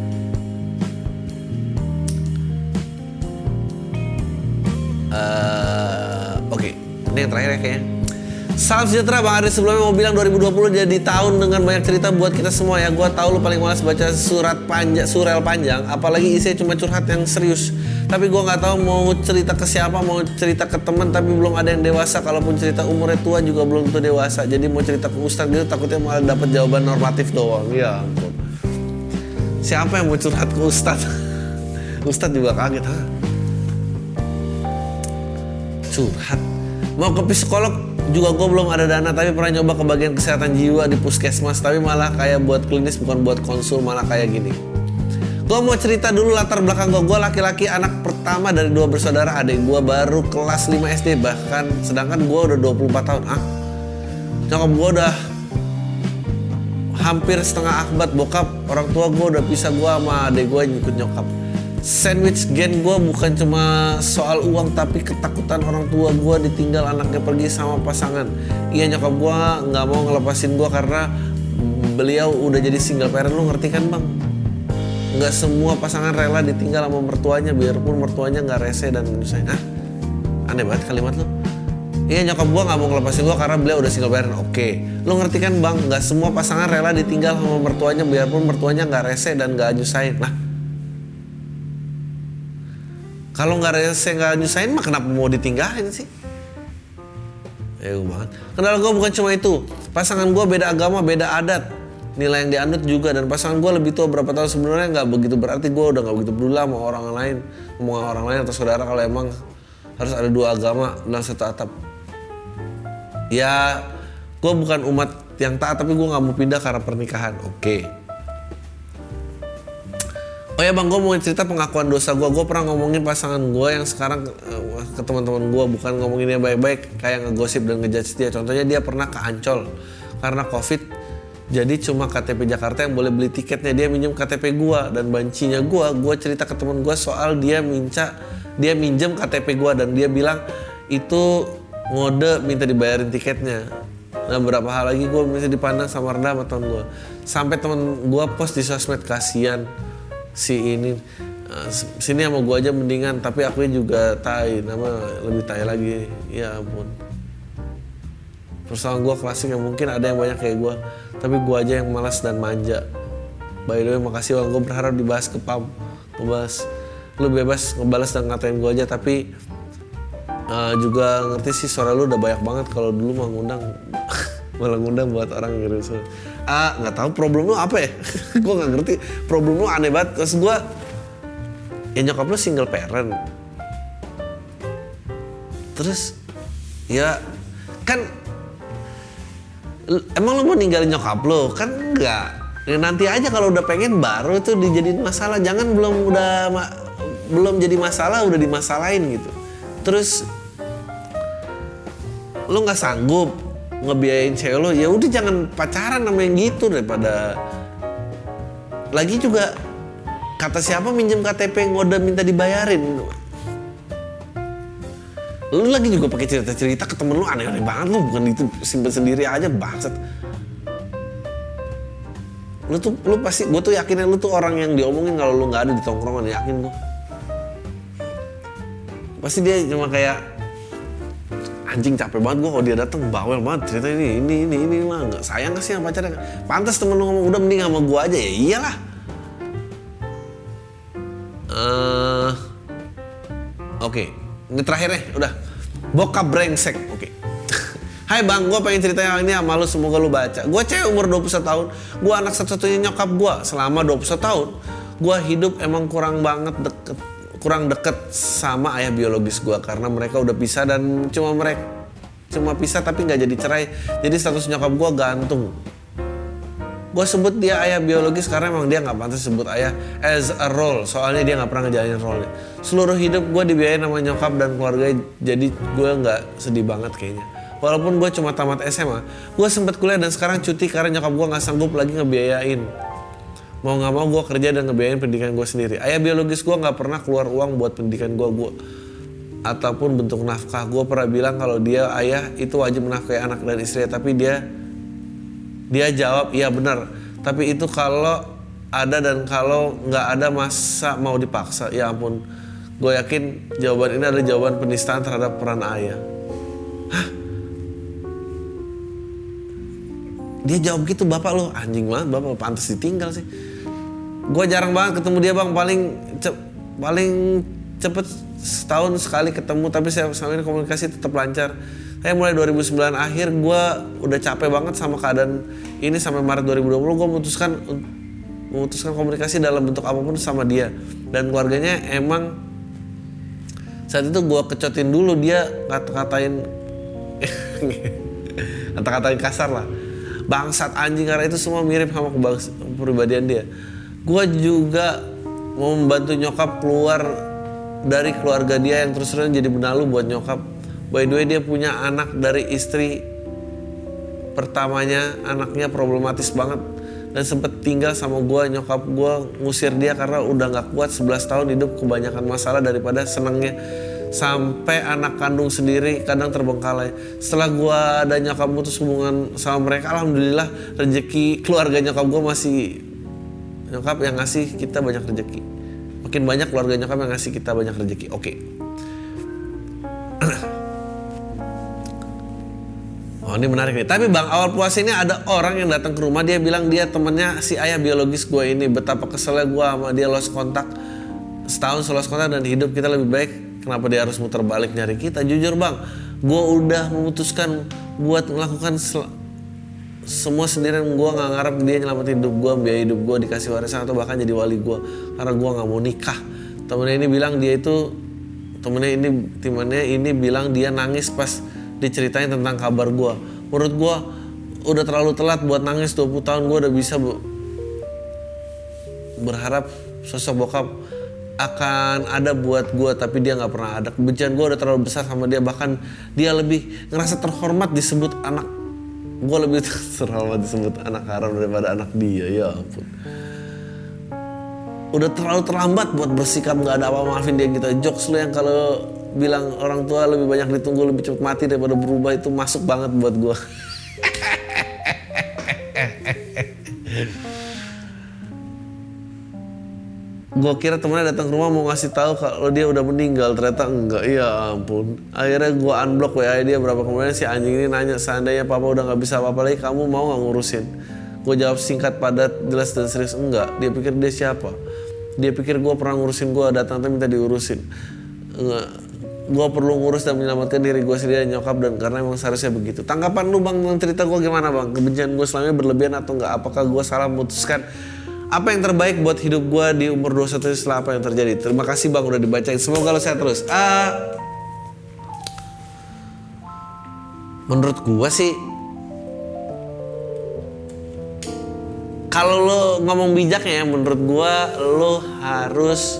Eh, oke ini yang terakhir ya kayaknya Salam sejahtera Bang Aris sebelumnya mau bilang 2020 jadi tahun dengan banyak cerita buat kita semua ya. Gua tahu lu paling malas baca surat panjang, surel panjang, apalagi isinya cuma curhat yang serius. Tapi gua nggak tahu mau cerita ke siapa, mau cerita ke teman tapi belum ada yang dewasa. Kalaupun cerita umurnya tua juga belum tentu dewasa. Jadi mau cerita ke ustadz gitu takutnya malah dapat jawaban normatif doang. Ya ampun. Siapa yang mau curhat ke ustadz? ustadz juga kaget, hah? curhat mau ke psikolog juga gue belum ada dana tapi pernah nyoba ke bagian kesehatan jiwa di puskesmas. Tapi malah kayak buat klinis bukan buat konsul malah kayak gini. Gue mau cerita dulu latar belakang gue gue laki-laki anak pertama dari dua bersaudara. Adik gue baru kelas 5 SD bahkan sedangkan gue udah 24 tahun ah. Nyokap gue udah hampir setengah akbat. Bokap orang tua gue udah pisah gue sama adik gue ikut nyokap sandwich gen gue bukan cuma soal uang tapi ketakutan orang tua gue ditinggal anaknya pergi sama pasangan. Iya nyokap gue nggak mau ngelepasin gue karena beliau udah jadi single parent. Lu ngerti kan bang? Nggak semua pasangan rela ditinggal sama mertuanya biarpun mertuanya nggak rese dan menyusahin ah aneh banget kalimat lu. Iya nyokap gue nggak mau ngelepasin gue karena beliau udah single parent. Oke, lu ngerti kan bang? Nggak semua pasangan rela ditinggal sama mertuanya biarpun mertuanya nggak rese dan nggak nyusahin. Nah, kalau nggak rese nggak nyusahin mah kenapa mau ditinggalin sih? Ya banget. Kendala gue bukan cuma itu. Pasangan gue beda agama, beda adat. Nilai yang dianut juga dan pasangan gue lebih tua berapa tahun sebenarnya nggak begitu berarti gue udah nggak begitu peduli sama orang lain, ngomong sama orang lain atau saudara kalau emang harus ada dua agama dalam satu atap. Ya, gue bukan umat yang taat tapi gue nggak mau pindah karena pernikahan. Oke. Oh ya bang, gue mau cerita pengakuan dosa gue. Gue pernah ngomongin pasangan gue yang sekarang uh, ke teman-teman gue, bukan ngomonginnya baik-baik, kayak ngegosip dan ngejudge dia. Contohnya dia pernah ke Ancol karena covid, jadi cuma KTP Jakarta yang boleh beli tiketnya. Dia minjem KTP gue dan bancinya gue. Gue cerita ke teman gue soal dia minta, dia minjem KTP gue dan dia bilang itu ngode minta dibayarin tiketnya. Nah berapa hal lagi gue bisa dipandang sama rendah sama temen gue. Sampai temen gue post di sosmed kasihan si ini sini sama gue aja mendingan tapi aku juga tai nama lebih tai lagi. Ya ampun. Persoalan gue klasik yang mungkin ada yang banyak kayak gue tapi gue aja yang malas dan manja. By the way makasih bang. Gue berharap dibahas ke pam ngebahas lu bebas ngebalas dan ngatain gue aja tapi uh, juga ngerti sih suara lu udah banyak banget kalau dulu mau ngundang malah ngundang buat orang ngirim ah nggak tahu problem lu apa ya? Gue nggak ngerti. Problem lu aneh banget. Terus gue ya nyokap lu single parent. Terus ya kan emang lu mau ninggalin nyokap lu? Kan enggak ya, nanti aja kalau udah pengen baru itu dijadiin masalah. Jangan belum udah belum jadi masalah udah dimasalahin gitu. Terus lu nggak sanggup ngebiayain cewek lo ya udah jangan pacaran sama yang gitu daripada. Lagi juga kata siapa minjem KTP ngode minta dibayarin lu lagi juga pakai cerita-cerita ke temen lu aneh-aneh banget lu bukan itu simpen sendiri aja bangsat. Lu tuh lu pasti gue tuh yakin lu tuh orang yang diomongin kalau lu nggak ada di tongkrongan yakin gue pasti dia cuma kayak anjing capek banget gue kalau dia datang bawel banget cerita ini ini ini ini mah nggak sayang sih sama pacarnya? Pantas temen lu ngomong udah mending sama gue aja ya. Iyalah. Eh, oke. Ini terakhir nih udah. Bokap brengsek. Oke. Hai bang, gue pengen cerita yang ini sama lu, semoga lu baca. Gue cewek umur 21 tahun, gue anak satu-satunya nyokap gue selama 21 tahun. Gue hidup emang kurang banget deket, kurang deket sama ayah biologis gue karena mereka udah pisah dan cuma mereka cuma pisah tapi nggak jadi cerai. Jadi status nyokap gue gantung. Gue sebut dia ayah biologis karena emang dia nggak pantas sebut ayah as a role. Soalnya dia nggak pernah ngejalanin role. Seluruh hidup gue dibiayain sama nyokap dan keluarga, jadi gue nggak sedih banget kayaknya. walaupun gue cuma tamat SMA gue sempat kuliah dan sekarang cuti karena nyokap gue nggak sanggup lagi ngebiayain mau nggak mau gue kerja dan ngebiayain pendidikan gue sendiri. Ayah biologis gue nggak pernah keluar uang buat pendidikan gue gue ataupun bentuk nafkah. Gue pernah bilang kalau dia ayah itu wajib menafkahi anak dan istri tapi dia dia jawab iya benar. Tapi itu kalau ada dan kalau nggak ada masa mau dipaksa? Ya ampun. Gue yakin jawaban ini adalah jawaban penistaan terhadap peran ayah. Dia jawab gitu bapak lo anjing banget bapak pantas ditinggal sih gue jarang banget ketemu dia bang. Paling cep, paling cepet setahun sekali ketemu tapi saya sama ini komunikasi tetap lancar. Saya mulai 2009 akhir gue udah capek banget sama keadaan ini sampai Maret 2020 gue memutuskan memutuskan komunikasi dalam bentuk apa pun sama dia. Dan keluarganya emang saat itu gue kecotin dulu dia kata-katain kata-katain kasar lah. Bangsat anjing karena itu semua mirip sama kepribadian dia gue juga mau membantu nyokap keluar dari keluarga dia yang terus terus jadi benalu buat nyokap. By the way dia punya anak dari istri pertamanya. Anaknya problematis banget. Dan sempet tinggal sama gue nyokap gue ngusir dia karena udah nggak kuat 11 tahun hidup. Kebanyakan masalah daripada senangnya. Sampai anak kandung sendiri kadang terbengkalai. Setelah gue dan nyokap putus hubungan sama mereka, alhamdulillah rezeki keluarga nyokap gue masih nyokap yang ngasih kita banyak rezeki. Makin banyak keluarga nyokap yang ngasih kita banyak rezeki. Oke. Okay. Oh ini menarik nih. Tapi bang awal puasa ini ada orang yang datang ke rumah dia bilang dia temennya si ayah biologis gue ini betapa keselnya gue sama dia lost kontak setahun lost kontak dan hidup kita lebih baik Kenapa dia harus muter balik nyari kita? Jujur bang, gue udah memutuskan buat melakukan semua sendirian gue nggak ngarep dia nyelamatin hidup gue biaya hidup gue dikasih warisan atau bahkan jadi wali gue karena gue nggak mau nikah. Temennya ini bilang dia itu temennya ini temennya ini bilang dia nangis pas diceritain tentang kabar gue menurut gue udah terlalu telat buat nangis 20 tahun gue udah bisa berharap sosok bokap akan ada buat gue tapi dia nggak pernah ada. Kebencian gue udah terlalu besar sama dia bahkan dia lebih ngerasa terhormat disebut anak gue lebih terhormat disebut anak haram daripada anak dia ya ampun. Udah terlalu terlambat buat bersikap nggak ada apa maafin dia gitu. Jokes lu yang kalau bilang orang tua lebih banyak ditunggu lebih cepat mati daripada berubah itu masuk banget buat gue gue kira temennya datang ke rumah mau ngasih tahu kalau dia udah meninggal. Ternyata enggak. Iya ampun. Akhirnya gue unblock wa dia berapa kemudian si anjing ini nanya seandainya papa udah nggak bisa apa-apa lagi kamu mau nggak ngurusin? Gue jawab singkat padat jelas dan serius. Enggak. Dia pikir dia siapa? Dia pikir gue pernah ngurusin gue datang tapi minta diurusin. Enggak. Gue perlu ngurus dan menyelamatkan diri gue sendiri dan nyokap dan karena emang seharusnya begitu. Tanggapan lu bang? Tentang cerita gue gimana bang? Kebencian gue selama berlebihan atau enggak? Apakah gue salah memutuskan apa yang terbaik buat hidup gue di umur 21 setelah apa yang terjadi? Terima kasih bang udah dibacain. Semoga lo sehat terus. Uh, menurut gue sih kalau lo ngomong bijak ya menurut gue lo harus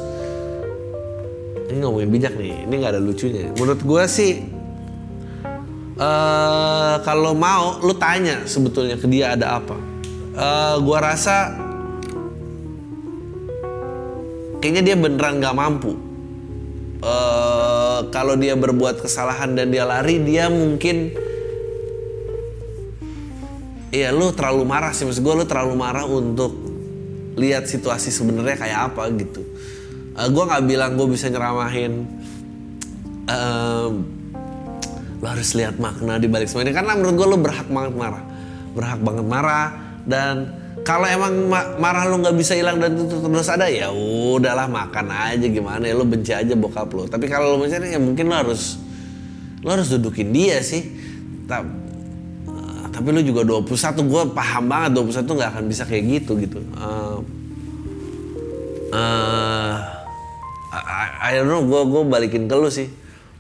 ini ngomongin bijak nih ini nggak ada lucunya. Menurut gue sih uh, kalau mau lo tanya sebetulnya ke dia ada apa. Uh, gue rasa kayaknya dia beneran nggak mampu. Uh, kalau dia berbuat kesalahan dan dia lari, dia mungkin Iya, lu terlalu marah sih, maksud gue lu terlalu marah untuk lihat situasi sebenarnya kayak apa gitu. Uh, eh, gue nggak bilang gue bisa nyeramahin. Uh, lo harus lihat makna di balik semua karena menurut gue lo berhak banget marah, berhak banget marah dan kalau emang marah lu nggak bisa hilang dan itu terus ada ya udahlah makan aja gimana ya lu benci aja bokap lu. Tapi kalau lu mencari ya mungkin lu harus lu harus dudukin dia sih. Tapi uh, tapi lu juga 21 gue paham banget 21 nggak akan bisa kayak gitu gitu. Uh, uh, I, don't know gue gue balikin ke lu sih.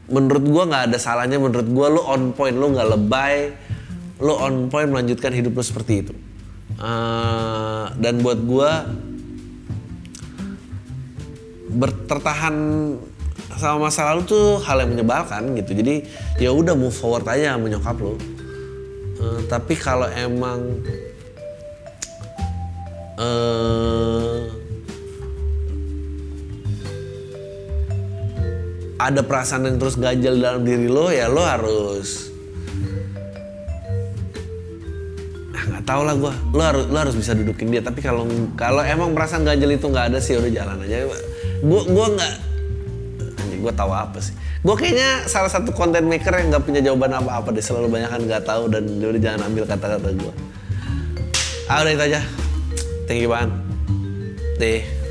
Menurut gue nggak ada salahnya menurut gue lu on point lu nggak lebay lu on point melanjutkan hidup lu seperti itu uh, dan buat gue bertertahan sama masa lalu tuh hal yang menyebalkan gitu. Jadi ya udah move forward aja sama nyokap lo Eh, tapi kalau emang eh ada perasaan yang terus ganjel dalam diri lo ya lo harus nggak tahu lah gue lo harus lo harus bisa dudukin dia. Tapi kalau kalau emang perasaan ganjel itu nggak ada sih udah jalan aja. Gue gue nggak anjing gue tahu apa sih. Gue kayaknya salah satu content maker yang nggak punya jawaban apa apa deh. Selalu banyak kan nggak tahu dan udah jangan ambil kata-kata gue ah udah itu aja. Thank you banget. Deh